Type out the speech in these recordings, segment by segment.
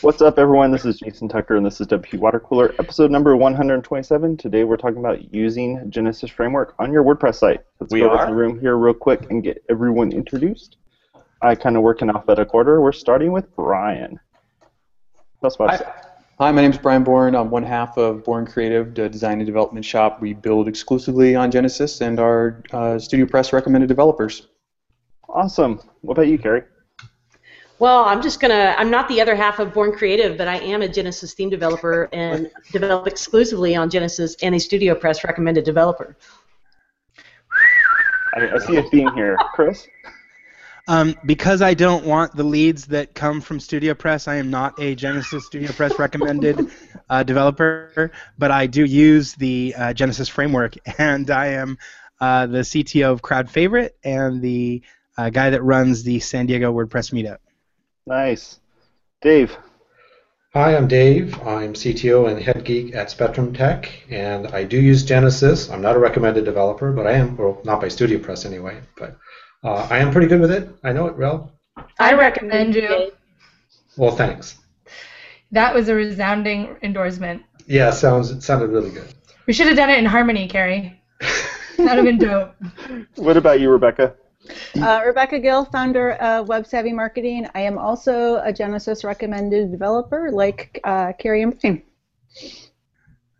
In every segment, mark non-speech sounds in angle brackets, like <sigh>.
What's up, everyone? This is Jason Tucker, and this is WP Water Cooler, episode number 127. Today, we're talking about using Genesis Framework on your WordPress site. Let's We go are? the room here real quick and get everyone introduced. I kind of work in alphabetical order. We're starting with Brian. About Hi. Hi, my name is Brian Bourn. I'm one half of Bourn Creative, the design and development shop. We build exclusively on Genesis and are uh, Studio Press recommended developers. Awesome. What about you, Carrie? Well, I'm just gonna. I'm not the other half of Bourn Creative, but I am a Genesis theme developer and <laughs> develop exclusively on Genesis and a Studio Press recommended developer. I, I see a theme here. Chris? Um, because I don't want the leads that come from Studio Press, I am not a Genesis Studio Press recommended <laughs> uh, developer, but I do use the uh, Genesis framework, and I am uh, the CTO of Crowd Favorite and the uh, guy that runs the San Diego WordPress meetup. Nice. Dave? Hi, I'm Dave. I'm CTO and head geek at Spectrum Tech, and I do use Genesis. I'm not a recommended developer, but I am, well, not by Studio Press anyway, but uh, I am pretty good with it. I know it well. I recommend you. Well, thanks. That was a resounding endorsement. Yeah, sounds it sounded really good. We should have done it in harmony, Carrie. That would have been dope. <laughs> What about you, Rebecca? Uh, Rebecca Gill, founder of Web Savvy Marketing. I am also a Genesis recommended developer, like uh, Carrie and Brian.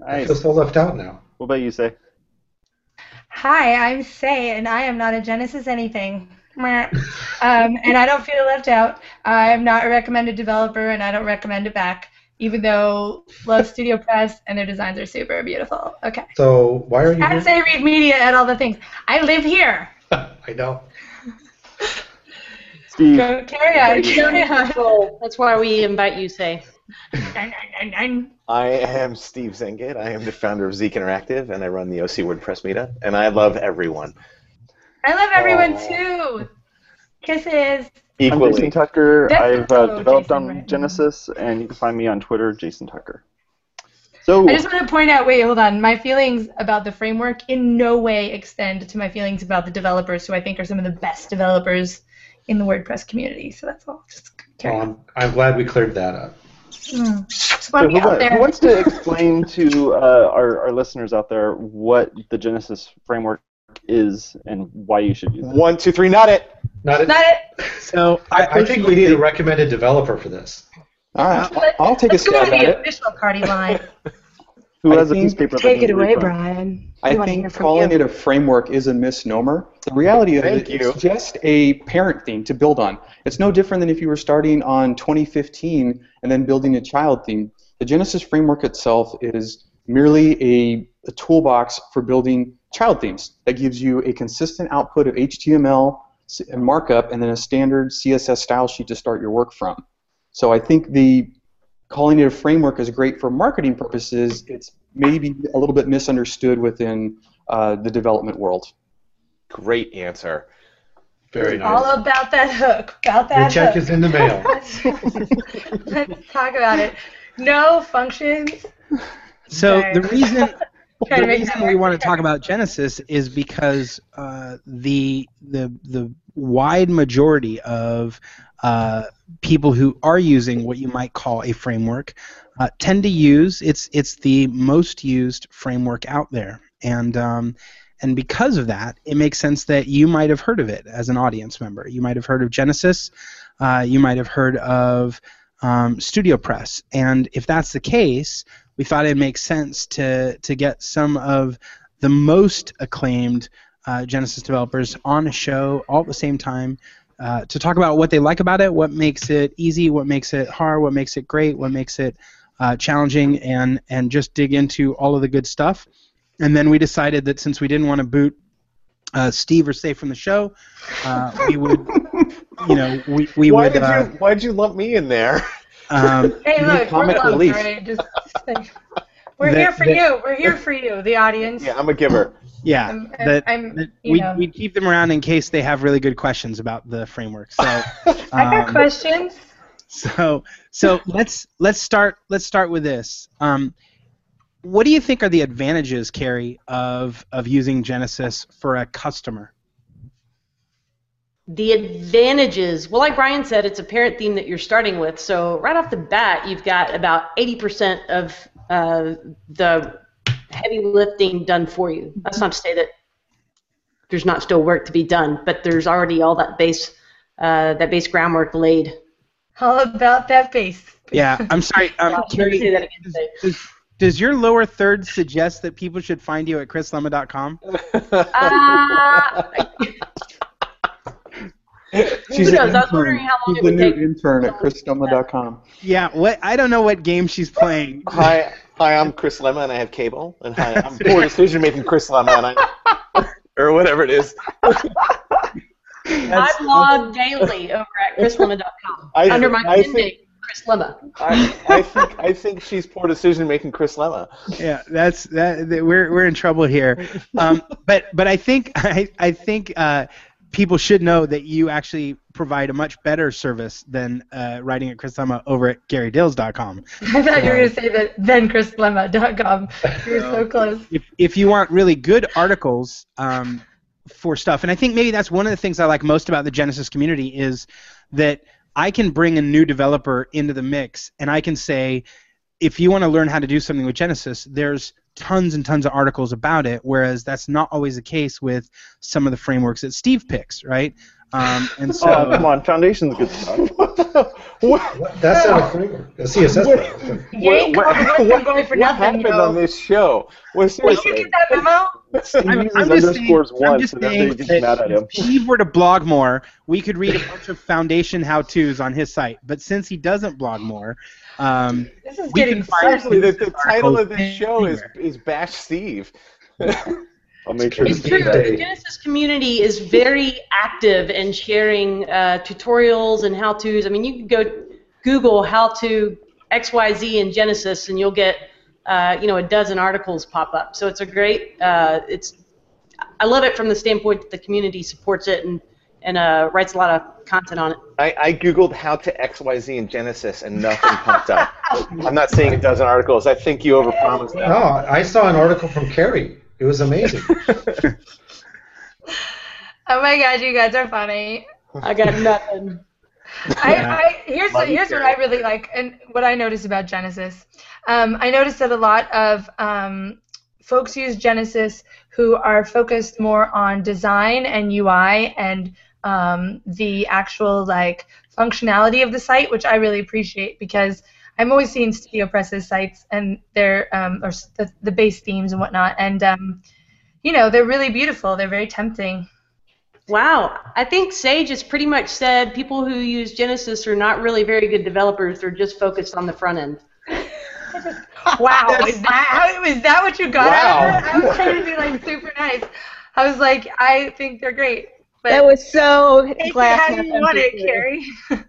I feel so left out now. What about you, Sé? Hi, I'm Sé, and I am not a Genesis anything. Um, and I don't feel left out. I'm not a recommended developer, and I don't recommend it back, even though love Studio Press and their designs are super beautiful. Okay. So why are you And here? Sé Reed media and all the things. I live here. I know. Steve? Go carry on. Carry on. That's why we invite you, say. Nine, nine, nine, nine. I am Steve Zehngut. I am the founder of Zeek Interactive, and I run the OC WordPress meetup. And I love everyone I love everyone Aw. too. Kisses. I'm Jason Tucker. That's I've uh, developed Jason, on right? Genesis, and you can find me on Twitter, Jason Tucker. So, I just want to point out, wait, hold on. My feelings about the framework in no way extend to my feelings about the developers, who I think are some of the best developers in the WordPress community. So that's all. Just carry Well, on. I'm, I'm glad we cleared that up. Mm. Just So want to who, be who wants to explain to uh, our, our listeners out there what the Genesis framework is and why you should use it? One, two, three, not it. Not it. Not it. So I, I think we need a recommended developer for this. All right, I'll, I'll take a Let's go to stab at the it. official party line. <laughs> Who I has a piece of paper? Take it away, from? Brian. I We think calling you. it a framework is a misnomer. The reality of Thank it you. is just a parent theme to build on. It's no different than if you were starting on 2015 and then building a child theme. The Genesis framework itself is merely a, a toolbox for building child themes that gives you a consistent output of HTML and markup and then a standard CSS style sheet to start your work from. So I think the calling it a framework is great for marketing purposes. It's maybe a little bit misunderstood within uh, the development world. Great answer. Very nice. All about that hook. About Your that check hook. is in the mail. <laughs> Let's talk about it. No functions. So Okay. the reason <laughs> the reason we want to talk about Genesis is because uh, the the the wide majority of uh, people who are using what you might call a framework uh, tend to use it's it's the most used framework out there, and um, and because of that, it makes sense that you might have heard of it as an audience member. You might have heard of Genesis. Uh, you might have heard of um, Studio Press, and if that's the case, we thought it'd make sense to to get some of the most acclaimed uh, Genesis developers on a show all at the same time uh, to talk about what they like about it, what makes it easy, what makes it hard, what makes it great, what makes it uh, challenging, and and just dig into all of the good stuff. And then we decided that since we didn't want to boot uh, Steve or Sé from the show, uh, we would, you know, we, we why would. did uh, you Why did you lump me in there? um, Hey, look, we're comic relief. right? Just, we're That- here for that- you. We're here for you, the audience. Yeah, I'm a giver. yeah, I'm, I'm, that, I'm- that we know. we keep them around in case they have really good questions about the framework. So, <laughs> I got um, questions. so so let's let's start let's start with this. Um, what do you think are the advantages, Carrie, of of using Genesis for a customer? the advantages, well, like Brian said, it's a parent theme that you're starting with. So right off the bat, you've got about 80% of uh, the heavy lifting done for you. That's not to say that there's not still work to be done, but there's already all that base uh, that base groundwork laid. All about that base. Yeah, I'm sorry. <laughs> Um, I'll Carrie, say that again today. does, does your lower third suggest that people should find you at chrislema.com? <laughs> Uh, <laughs> She's Who knows? I was wondering how long She's it the would new take. intern at chrislema.com. Yeah, what? I don't know what game she's playing. <laughs> Hi, hi, I'm Chris Lema and I have cable. And hi, I'm <laughs> poor decision making Chris Lema and I, or whatever it is. I blog daily over at chrislema.com I- under my I pen think- name, Chris Lema. I, I think I think she's poor decision making Chris Lema. Yeah, that's that. that- We're we're in trouble here. Um, but but I think I I think uh, people should know that you actually provide a much better service than uh, writing at Chris Lema over at CarrieDils.com. <laughs> I thought you were going to say that then chrislema.com. You were so <laughs> close. If if you want really good articles um, for stuff, and I think maybe that's one of the things I like most about the Genesis community is that I can bring a new developer into the mix, and I can say, if you want to learn how to do something with Genesis, there's tons and tons of articles about it. Whereas that's not always the case with some of the frameworks that Steve picks, right? Um, and so, Oh, come on, Foundation's good stuff. what, <laughs> What? That's not a framework. A CSS framework. You ain't what, called what, Western for what nothing, happened yo. on this show? Well, Did seriously. you get that memo? I'm- I'm just underscores saying- I'm just saying that mad at him. If Steve were to blog more, we could read a bunch of foundation how-tos on his site. But since he doesn't blog more, um, This is We getting can find Seriously, the, the title of this show is anywhere. is Bash Steve. <laughs> I'll make sure to It's say true. that. The Genesis community is very active in sharing uh, tutorials and how-tos. I mean, you can go Google how to XYZ in Genesis, and you'll get uh, you know a dozen articles pop up. So it's a great. Uh, it's I love it from the standpoint that the community supports it and and uh, writes a lot of content on it. I, I googled how to XYZ in Genesis and nothing popped up. I'm not saying a dozen articles. I think you overpromised that. No, I saw an article from Carrie. It was amazing. <laughs> Oh my god, you guys are funny. I got nothing. I, I here's Love you, here's what I really like and what I noticed about Genesis. Um, I noticed that a lot of um, folks use Genesis who are focused more on design and UI and um, the actual like functionality of the site, which I really appreciate because I'm always seeing Studio Press's sites and their um, or the, the base themes and whatnot, and um, you know they're really beautiful. They're very tempting. Wow, I think Sage has pretty much said people who use Genesis are not really very good developers. They're just focused on the front end. <laughs> Wow, is that how, is that what you got Wow. out of it? I was trying to be like super nice. I was like, I think they're great. That was so glass how you want it. Carrie. <laughs>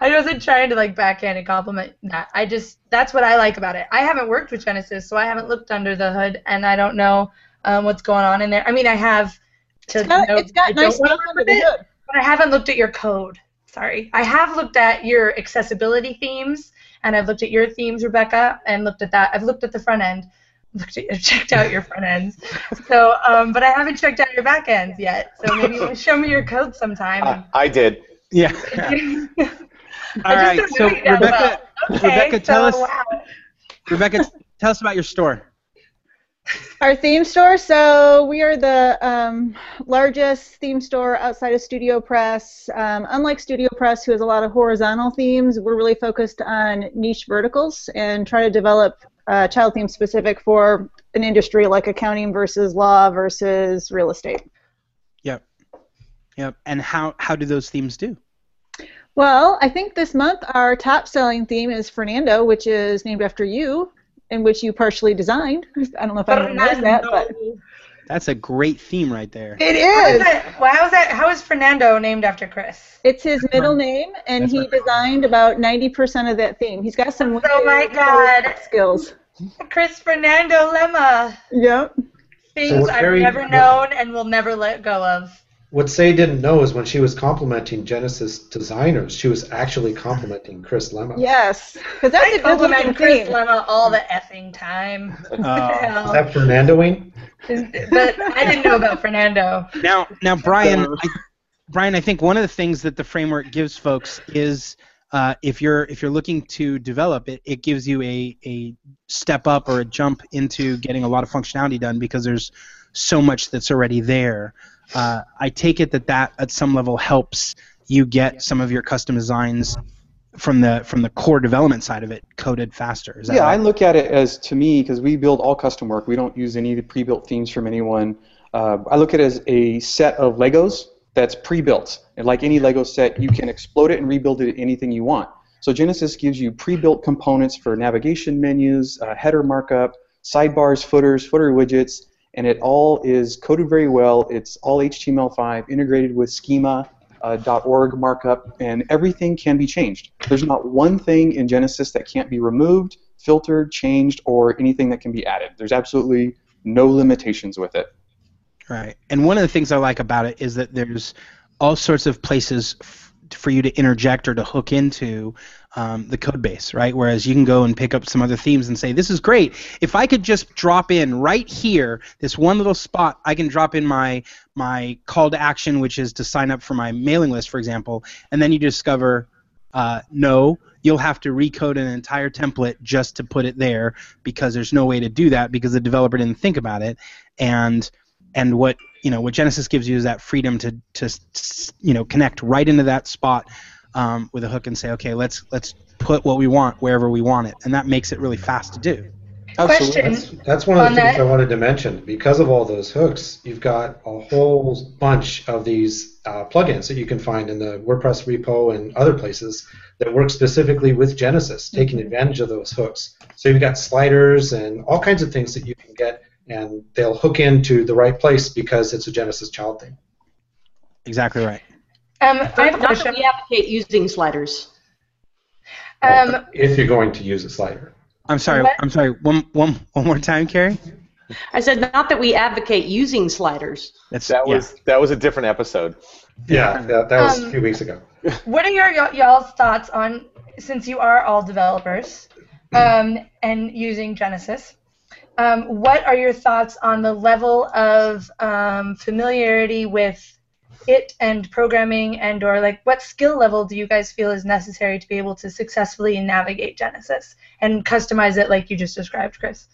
I wasn't trying to like backhand and compliment that. I just that's what I like about it. I haven't worked with Genesis, so I haven't looked under the hood, and I don't know um, what's going on in there. I mean, I have to It's got, know it's got I nice stuff under the hood. but I haven't looked at your code. Sorry. I have looked at your accessibility themes, and I've looked at your themes, Rebecca, and looked at that. I've looked at the front end, <laughs> checked out your front ends. So, um, but I haven't checked out your back ends yet. So maybe you'll show me your code sometime. I, I did. yeah. <laughs> <laughs> All I right, just so don't know you that Rebecca, well. Okay, Rebecca, tell so, us- Wow. Rebecca, tell us about your store. Our theme store. So we are the um, largest theme store outside of Studio Press. Um, unlike Studio Press, who has a lot of horizontal themes, we're really focused on niche verticals and try to develop uh, child themes specific for an industry like accounting versus law versus real estate. Yep. Yep. And how how do those themes do? Well, I think this month our top selling theme is Fernando, which is named after you, in which you partially designed. <laughs> I don't know if I knows that, but That's a great theme right there. it How is is. that? Well, how is that? How is Fernando named after Chris? It's his middle name, and That's he my- designed about 90% of that theme. He's got some Oh my God. skills. Chris Fernando Lema. Yep. Things what I've Carrie- never known and will never let go of. What Sé didn't know is when she was complimenting Genesis designers, she was actually complimenting Chris Lema. Yes, because that's I a compliment Chris theme. Lema all the effing time. <laughs> Uh, Is that Fernandoing? but I didn't know about Fernando. now, now, Brian, I, Brian, I think one of the things that the framework gives folks is uh, if you're if you're looking to develop it, it gives you a, a step up or a jump into getting a lot of functionality done because there's so much that's already there. Uh, I take it that that at some level helps you get some of your custom designs from the from the core development side of it coded faster. Is that yeah, right? I look at it as to me because we build all custom work. We don't use any of the pre-built themes from anyone. Uh, I look at it as a set of Legos that's pre-built, and like any Lego set, you can explode it and rebuild it anything you want. So Genesis gives you pre-built components for navigation menus, uh, header markup, sidebars, footers, footer widgets, and it all is coded very well. It's all HTML5 integrated with schema uh, .org markup, and everything can be changed. There's not one thing in Genesis that can't be removed, filtered, changed, or anything that can be added. There's absolutely no limitations with it. Right. And one of the things I like about it is that there's all sorts of places f- for you to interject or to hook into um, the code base, right? Whereas you can go and pick up some other themes and say, this is great. If I could just drop in right here, this one little spot, I can drop in my my call to action, which is to sign up for my mailing list, for example, and then you discover, uh, no, you'll have to recode an entire template just to put it there because there's no way to do that because the developer didn't think about it, and and what you know what Genesis gives you is that freedom to to you know connect right into that spot um, with a hook and say, okay, let's let's put what we want wherever we want it, and that makes it really fast to do. Question. That's, that's one of the things that- I wanted to mention. Because of all those hooks, you've got a whole bunch of these uh, plugins that you can find in the WordPress repo and other places that work specifically with Genesis, taking advantage of those hooks. So you've got sliders and all kinds of things that you can get, and they'll hook into the right place because it's a Genesis child thing. Exactly right. Um, I have a Not that question. we advocate using sliders. Um, if you're going to use a slider. I'm sorry. I'm sorry. One one one more time, Carrie. I said not that we advocate using sliders. That's That yeah. was that was a different episode. Yeah, that, that was Um, a few weeks ago. what are your y- y'all's thoughts on since you are all developers <clears throat> um, and using Genesis? Um, what are your thoughts on the level of um, familiarity with it and programming and or like what skill level do you guys feel is necessary to be able to successfully navigate Genesis and customize it like you just described, Chris?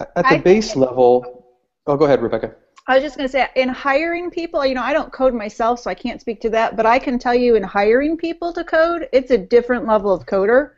At the I- base level, oh, go ahead, Rebecca. I was just going to say, in hiring people, you know, I don't code myself, so I can't speak to that, but I can tell you in hiring people to code, it's a different level of coder.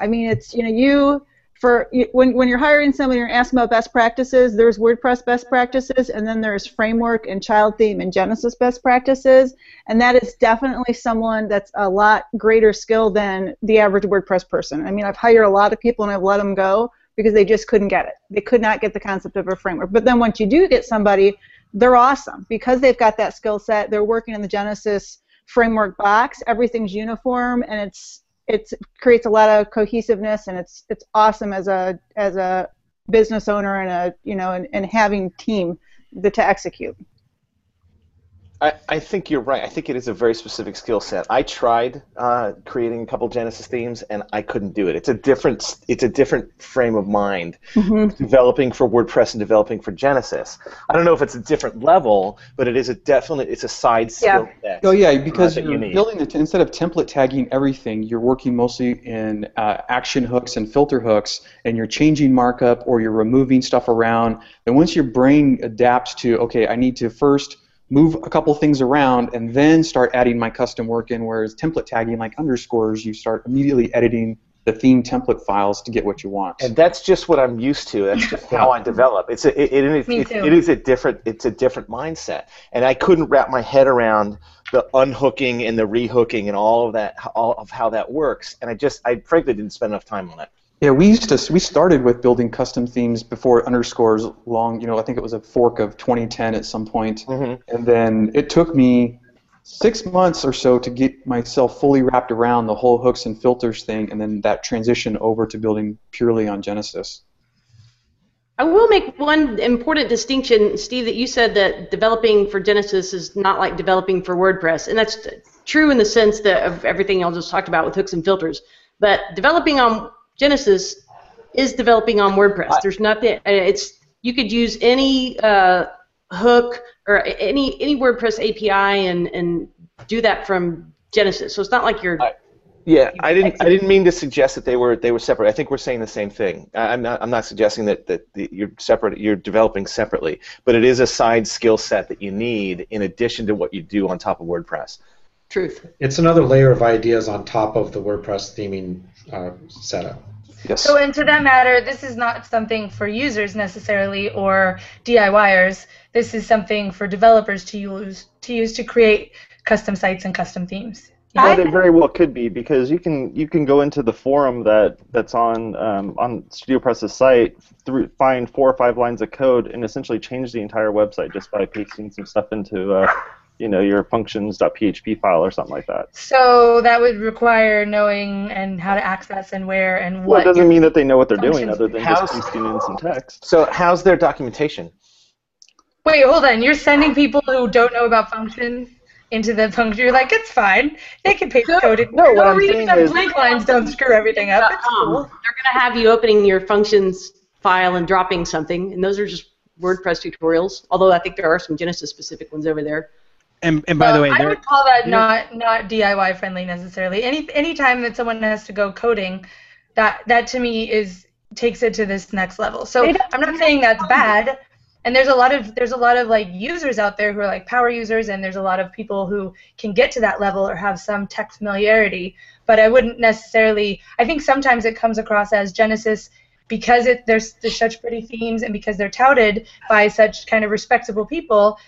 I mean, it's, you know, you, for, when, when you're hiring someone, and you're asking about best practices, there's WordPress best practices, and then there's framework and child theme and Genesis best practices, and that is definitely someone that's a lot greater skill than the average WordPress person. I mean, I've hired a lot of people and I've let them go because they just couldn't get it. They could not get the concept of a framework. But then once you do get somebody, they're awesome because they've got that skill set. They're working in the Genesis framework box. Everything's uniform, and it's it's creates a lot of cohesiveness, and it's it's awesome as a as a business owner and a you know and, and having team the, to execute. I, I think you're right. I think it is a very specific skill set. I tried uh, creating a couple Genesis themes, and I couldn't do it. It's a different it's a different frame of mind developing for WordPress and developing for Genesis. I don't know if it's a different level, but it is a definite it's a side skill set. Oh yeah, because that you you're need. building it instead of template tagging everything, you're working mostly in uh, action hooks and filter hooks, and you're changing markup or you're removing stuff around. And once your brain adapts to, okay, I need to first move a couple things around and then start adding my custom work in. Whereas template tagging, like underscores, you start immediately editing the theme template files to get what you want. and that's just what I'm used to. That's just how I develop. It's a, it, it, it, it, it is a different it's a different mindset, and I couldn't wrap my head around the unhooking and the rehooking and all of that, all of how that works. And I just I frankly didn't spend enough time on it. Yeah, we used to. We started with building custom themes before underscores. Long, you know, I think it was a fork of 2010 at some point, Mhm. and then it took me six months or so to get myself fully wrapped around the whole hooks and filters thing, and then that transition over to building purely on Genesis. I will make one important distinction, Steve, that you said that developing for Genesis is not like developing for WordPress, and that's true in the sense that of everything y'all just talked about with hooks and filters. But developing on Genesis is developing on WordPress. There's nothing. uh, It's you could use any uh, hook or any any WordPress API and and do that from Genesis. So it's not like you're I- Yeah, I didn't. I didn't mean to suggest that they were they were separate. I think we're saying the same thing. I- I'm not. I'm not suggesting that that the, you're separate. You're developing separately, but it is a side skill set that you need in addition to what you do on top of WordPress. truth. It's another layer of ideas on top of the WordPress theming uh, setup. Yes. So, and to that matter, this is not something for users necessarily or DIYers. This is something for developers to use to use to create custom sites and custom themes. But it very well could be because you can you can go into the forum that that's on um, on StudioPress's site, through, find four or five lines of code, and essentially change the entire website just by pasting some stuff into uh, you know your functions.php file or something like that. So that would require knowing and how to access and where and Well, what. it doesn't mean that they know what they're doing other than How's- just pasting in some text. So how's their documentation? Wait, hold on. You're sending people who don't know about functions into the function. You're like, it's fine. They can paste No, code. in no, there. what I'm saying some is- blank lines don't screw everything up. It's Um, cool. They're going to have you opening your functions file and dropping something, and those are just WordPress tutorials. Although I think there are some Genesis specific ones over there. And, and by the way, I would call that not not DIY friendly necessarily. Any any time that someone has to go coding, that that to me is takes it to this next level. So I'm not saying that's bad. And there's a lot of there's a lot of like users out there who are like power users, and there's a lot of people who can get to that level or have some tech familiarity. But I wouldn't necessarily. I think sometimes it comes across as Genesis because it there's, there's such pretty themes and because they're touted by such kind of respectable people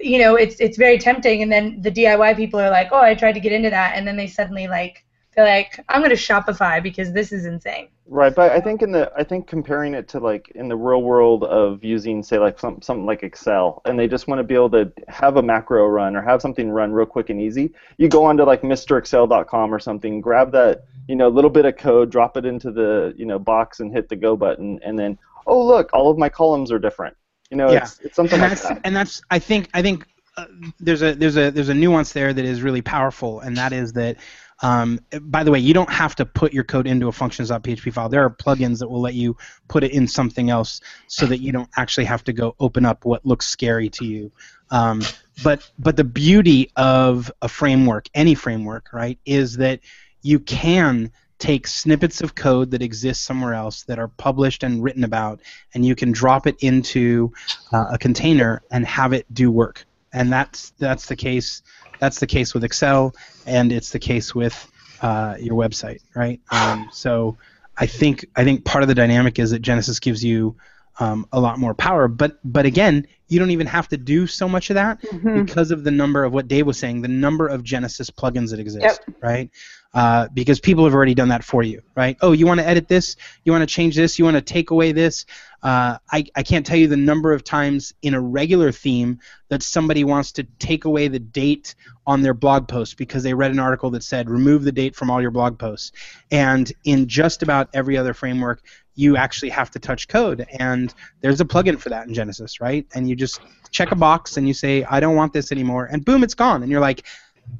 you know, it's it's very tempting, and then the DIY people are like, oh, I tried to get into that, and then they suddenly like feel like I'm gonna Shopify because this is insane. Right, but I think in the I think comparing it to like in the real world of using say like some, something like Excel, and they just want to be able to have a macro run or have something run real quick and easy. You go onto like MrExcel.com or something, grab that you know little bit of code, drop it into the you know box, and hit the go button, and then oh look, all of my columns are different. You know, Yeah. it's, it's something and like that's that. and that's I think I think uh, there's a there's a there's a nuance there that is really powerful, and that is that. Um, by the way, you don't have to put your code into a functions.php file. There are plugins that will let you put it in something else so that you don't actually have to go open up what looks scary to you. Um, but but the beauty of a framework, any framework, right, is that you can take snippets of code that exist somewhere else that are published and written about, and you can drop it into uh, a container and have it do work. And that's that's the case. That's the case with Excel, and it's the case with uh, your website, right? Um, so I think I think part of the dynamic is that Genesis gives you um, a lot more power. But but again, you don't even have to do so much of that Mhm. because of the number of what Dave was saying, the number of Genesis plugins that exist, right? Uh, because people have already done that for you, right? Oh, you want to edit this? You want to change this? You want to take away this? Uh, I, I can't tell you the number of times in a regular theme that somebody wants to take away the date on their blog post because they read an article that said remove the date from all your blog posts. And in just about every other framework, you actually have to touch code. And there's a plugin for that in Genesis, right? And you just check a box and you say, I don't want this anymore, and boom, it's gone. And you're like,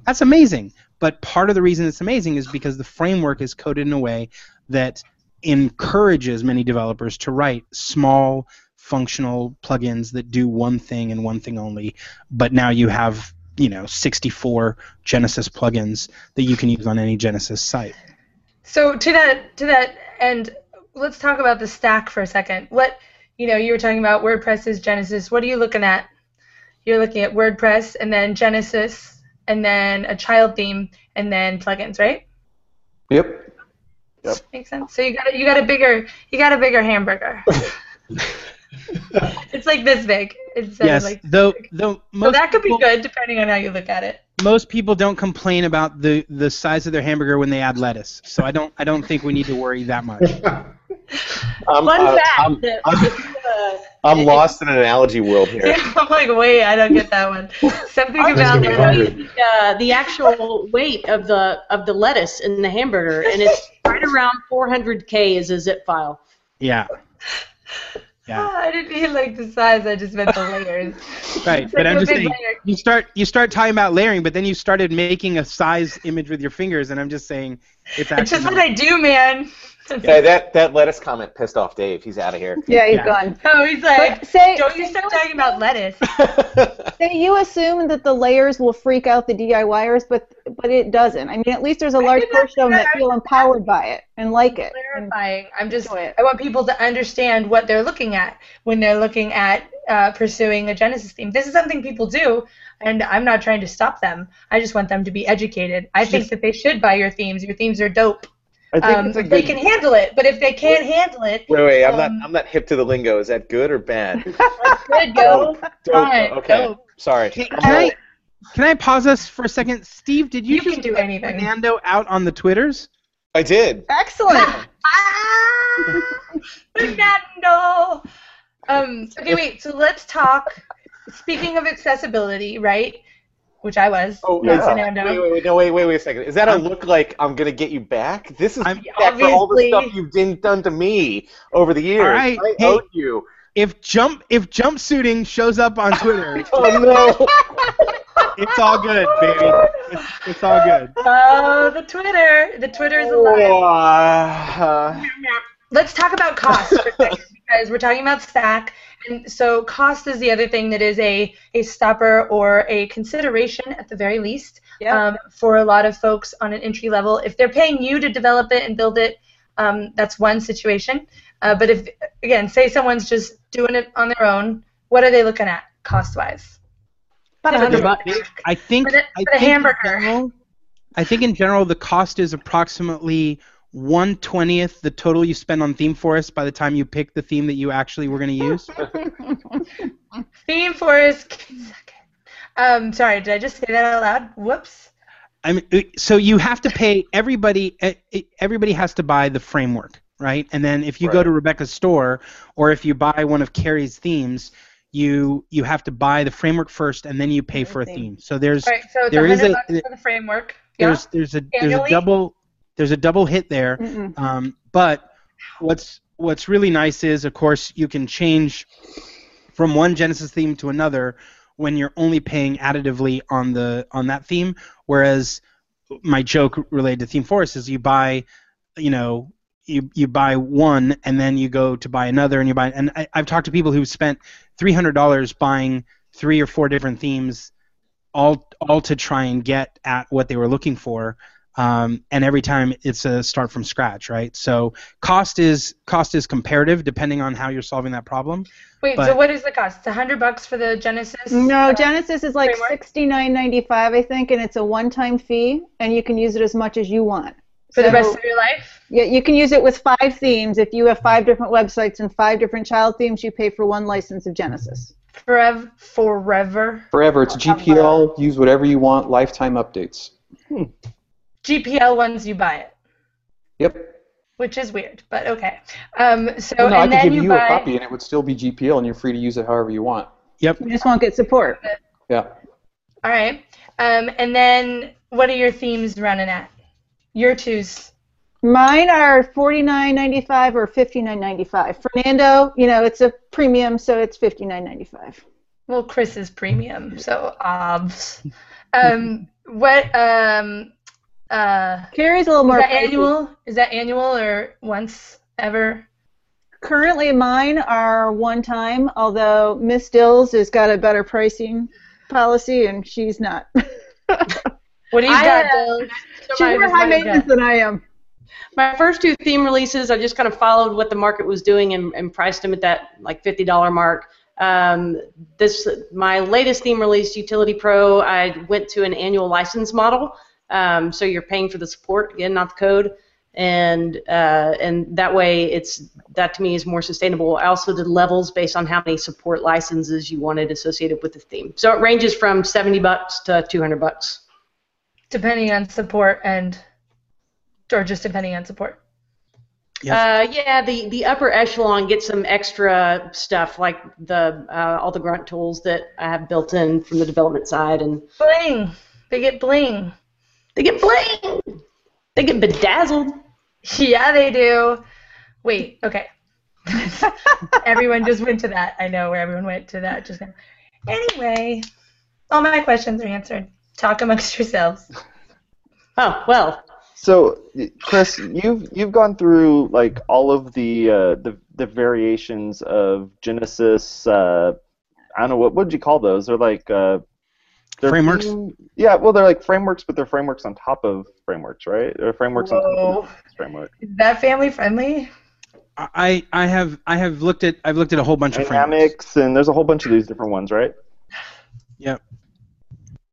that's amazing. But part of the reason it's amazing is because the framework is coded in a way that encourages many developers to write small functional plugins that do one thing and one thing only. But now you have, you know, 64 Genesis plugins that you can use on any Genesis site. So to that to that end, let's talk about the stack for a second. What you know, you were talking about WordPress is Genesis. What are you looking at? You're looking at WordPress and then Genesis and then a child theme and then plugins, right? Yep. Yep. Makes sense. So you got a, you got a bigger you got a bigger hamburger. <laughs> it's like this big. It's uh, yes, like though though so that could be people- good depending on how you look at it. Most people don't complain about the, the size of their hamburger when they add lettuce. So I don't I don't think we need to worry that much. <laughs> I'm, Fun uh, fact. I'm, that I'm- uh, I'm lost in an analogy world here. Yeah, <laughs> I'm like, wait, I don't get that one. Something Ours about gonna be lettuce. hungry. uh, the actual weight of the of the lettuce in the hamburger, and it's right around 400k is a zip file. Yeah. Yeah. Ah, <laughs> I didn't mean like the size. I just meant the <laughs> layers. Right, but I'm just saying layer. you start you start talking about layering, but then you started making a size image with your fingers, and I'm just saying It's It's actually just what. I do, man. <laughs> Yeah, that that lettuce comment pissed off Dave. He's out of here. Yeah, he's Yeah. gone. <laughs> Oh, he's like, But say, don't you start talking about lettuce. <laughs> say you assume that the layers will freak out the DIYers, but but it doesn't. I mean, at least there's a large portion of them that that. feel empowered by it and like it. And- clarifying. I'm just it. I want people to understand what they're looking at when they're looking at uh, pursuing a Genesis theme. This is something people do, and I'm not trying to stop them. I just want them to be educated. I think that they should buy your themes. Your themes are dope. I think Um, it's a if they can handle it, but if they can't handle it, Wait, wait, I'm not Um, I'm not hip to the lingo. Is that good or bad? <laughs> good go. Dope. Fine, Okay. dope. Sorry. Can, I'm can I can I pause us for a second? Steve, did you, You just can do put anything. Fernando out on the Twitters? I did. Excellent. Ah, <laughs> Fernando. Um, okay, wait. So let's talk. Speaking of accessibility, right? Which I was. Oh, not yeah. Fernando. Wait, wait, wait, no, wait, wait, wait a second. Is that a look like I'm gonna get you back? This is I'm- back for all the stuff you've done, done to me over the years. All right, I hey. owed you. If jump if jumpsuiting shows up on Twitter, <laughs> Oh no. <laughs> it's all good, baby. It's, it's all good. Oh, the Twitter. The Twitter is alive. Uh, Let's talk about cost for a second because we're talking about stack, and so cost is the other thing that is a a stopper or a consideration at the very least Yep. um, for a lot of folks on an entry level. If they're paying you to develop it and build it, um, that's one situation. Uh, but if again, say someone's just doing it on their own, what are they looking at cost wise? About a hundred bucks. I think For the- I for the think hamburger. General, I think in general the cost is approximately one twentieth the total you spend on Theme Forest by the time you pick the theme that you actually were going to use. <laughs> Theme forest. Um, sorry, did I just say that out loud? Whoops. I mean, uh, so you have to pay everybody. eh, eh, Everybody has to buy the framework, right? And then if you go to Rebecca's store, or if you buy one of Carrie's themes, you you have to buy the framework first, and then you pay for a theme. theme. So there's All right, so there is a- for the framework. Yeah. there's there's a there's a double there's a double hit there. Um, but what's what's really nice is, of course, you can change from one Genesis theme to another when you're only paying additively on the on that theme. Whereas my joke related to Theme Forest is you buy, you know, you you buy one and then you go to buy another and you buy and I, I've talked to people who've spent three hundred dollars buying three or four different themes, all all to try and get at what they were looking for. Um, and every time it's a start from scratch, right? So cost is cost is comparative depending on how you're solving that problem. Wait, so what is the cost? It's a hundred bucks for the Genesis. No, uh, Genesis is like sixty nine ninety five, I think, and it's a one time fee, and you can use it as much as you want. for the rest of your life. Yeah, you can use it with five themes. If you have five different websites and five different child themes, you pay for one license of Genesis. Forever. Forever. Forever, it's GPL. Use whatever you want. Lifetime updates. GPL ones you buy it, Yep. which is weird, but okay. Um, so Well, no, I and could then give you you buy. a copy, and it would still be GPL, and you're free to use it however you want. Yep. You just won't get support. Yeah. All right. Um, and then what are your themes running at? Your twos. Mine are forty nine ninety five or fifty nine ninety five. Fernando, you know, it's a premium, so it's fifty nine ninety five. Well, Chris is premium, so obs. Um, what? Um, uh, Carrie's a little is more that pricey. annual? Is that annual or once ever? Currently, mine are one time, although Miss Dils has got a better pricing policy, and she's not. <laughs> What do you I, got, uh, Bill? she's more high maintenance than I am. My first two theme releases, I just kind of followed what the market was doing and, and priced them at that like fifty dollar mark. Um, this my latest theme release, Utility Pro. I went to an annual license model, um, so you're paying for the support again, not the code, and uh, and that way it's that to me is more sustainable. I also did levels based on how many support licenses you wanted associated with the theme. So it ranges from seventy bucks to two hundred bucks. Depending on support and, or just depending on support. Uh, yeah, the, the upper echelon gets some extra stuff like the uh, all the grunt tools that I have built in from the development side, and Bling. They get bling. They get bling, they get bedazzled. Yeah, they do. Wait. Okay. <laughs> everyone just went to that. I know where everyone went to that just now. Anyway, all my questions are answered. Talk amongst yourselves. <laughs> Oh well, So, Chris, you've you've gone through like all of the uh, the the variations of Genesis. Uh, I don't know what what would you call those? They're like uh, they're Frameworks? being- yeah, well, they're like frameworks, but they're frameworks on top of frameworks, right? They're frameworks on top of the framework. Is that family friendly? I I have I have looked at I've looked at a whole bunch of frameworks. Dynamics, and there's a whole bunch of these different ones, right? Yep.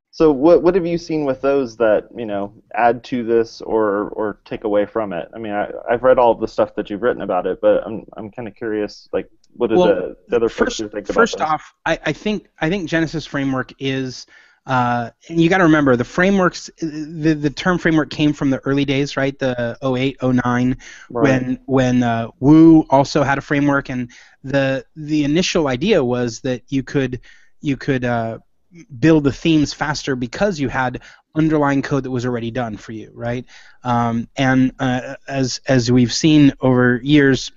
So, what what have you seen with those that you know add to this or or take away from it? I mean, I, I've read all of the stuff that you've written about it, but I'm I'm kind of curious, like, what are Well, the, the other folks first, here think about first this? off, I, I think I think Genesis framework is, uh, and you got to remember the frameworks. The the term framework came from the early days, right? The 08, 09, Right. when when uh, Woo also had a framework, and the the initial idea was that you could you could uh, build the themes faster because you had underlying code that was already done for you, right? Um, and uh, as as we've seen over years,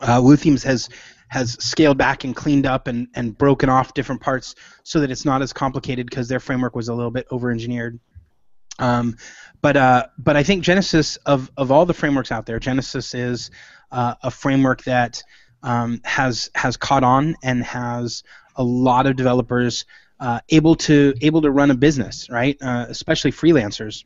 uh, Woo Themes has has scaled back and cleaned up and, and broken off different parts so that it's not as complicated because their framework was a little bit over engineered. Um, but uh, but I think Genesis of of all the frameworks out there, Genesis is uh, a framework that um, has has caught on and has a lot of developers uh, able to able to run a business, right? Uh, especially freelancers,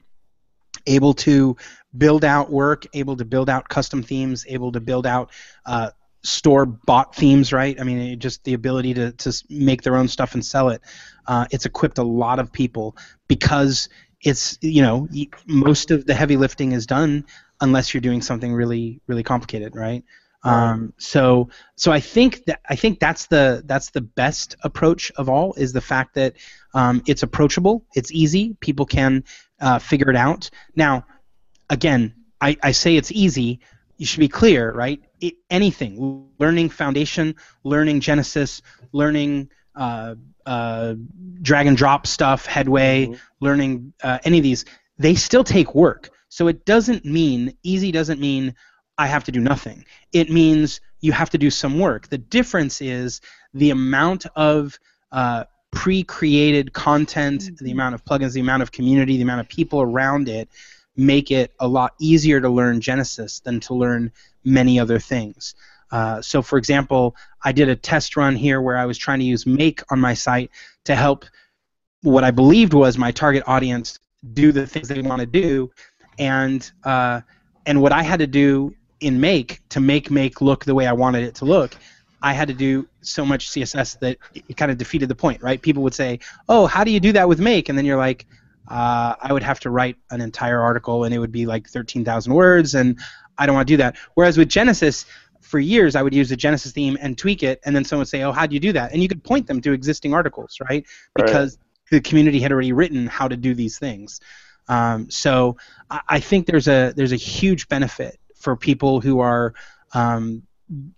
able to build out work, able to build out custom themes, able to build out uh, store bought themes, right? I mean, it- just the ability to, to make their own stuff and sell it. Uh, it's equipped a lot of people because it's, you know, most of the heavy lifting is done unless you're doing something really, really complicated, right? Um, so, so I think that I think that's the that's the best approach of all is the fact that um, it's approachable, it's easy, people can uh, figure it out. Now, again, I, I say it's easy. You should be clear, right? It, anything, learning Foundation, learning Genesis, learning uh, uh, drag and drop stuff, Headway, Mhm. learning uh, any of these, they still take work. So it doesn't mean easy doesn't mean I have to do nothing. It means you have to do some work. The difference is the amount of uh, pre-created content, the amount of plugins, the amount of community, the amount of people around it make it a lot easier to learn Genesis than to learn many other things. Uh, so, for example, I did a test run here where I was trying to use Make on my site to help what I believed was my target audience do the things they want to do, and uh, and what I had to do in Make to make Make look the way I wanted it to look, I had to do so much CSS that it kind of defeated the point, right? People would say, "Oh, how do you do that with Make?" And then you're like, uh, "I would have to write an entire article, and it would be like 13,000 words, and I don't want to do that." Whereas with Genesis, for years I would use the Genesis theme and tweak it, and then someone would say, "Oh, how do you do that?" And you could point them to existing articles, right? Right. Because the community had already written how to do these things. Um, so I, I think there's a there's a huge benefit for people who are um,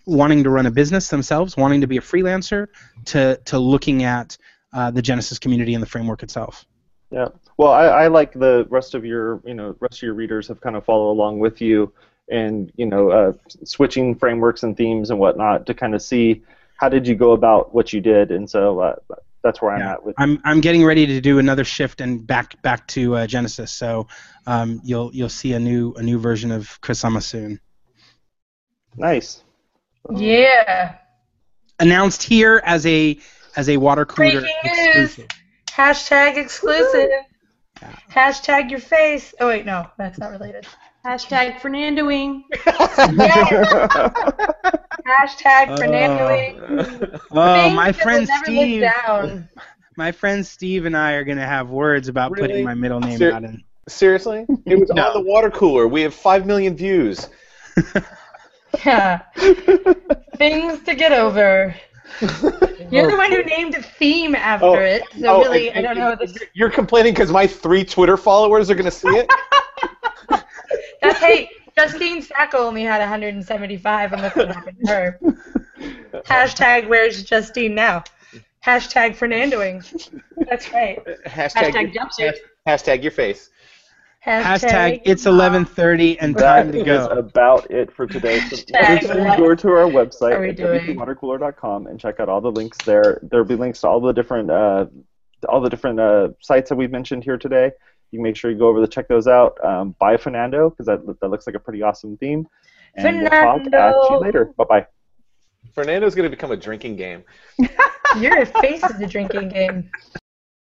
wanting to run a business themselves, wanting to be a freelancer, to to looking at uh, the Genesis community and the framework itself. Yeah. Well, I, I like the rest of your, you know, rest of your readers have kind of followed along with you, and you know, uh, switching frameworks and themes and whatnot to kind of see how did you go about what you did, and so uh, that's where I'm Yeah. at with. I'm I'm getting ready to do another shift and back back to uh, Genesis. So um, you'll you'll see a new a new version of ChrisLema soon. Nice. Yeah. Announced here as a as a water cooler Breaking news. exclusive. Hashtag exclusive. Hashtag your face. Oh wait, no, that's not related. Hashtag Fernandoing. <laughs> Hashtag Oh. Fernandoing. <laughs> Oh, Things my friend will never live Steve. Down. <laughs> My friend Steve and I are gonna have words about Really? putting my middle name Ser- out in. Seriously? It was No. on the water cooler. We have five million views. Yeah. Things to get over. <laughs> You're the one who named a theme after Oh. it, so Oh, really, and- I don't know. This, You're complaining because my three Twitter followers are going to see it? <laughs> that's hey, Justine Sacco only had 175, and look what happened to her. Hashtag Where's Justine now? Hashtag Fernandoing. That's right. Hashtag, Hashtag jumpsuit. hashtag your face. Hashtag it's 11:30 and time to is go. about it for today. So make sure you go to our website we at doing? wwatercooler.com and check out all the links there. There'll be links to all the different uh, all the different uh, sites that we've mentioned here today, You can make sure you go over to check those out. Um, buy Fernando because that, that looks like a pretty awesome theme. And we'll talk at you later. Bye bye. Fernando's going to become a drinking game. <laughs> Your face is a drinking game.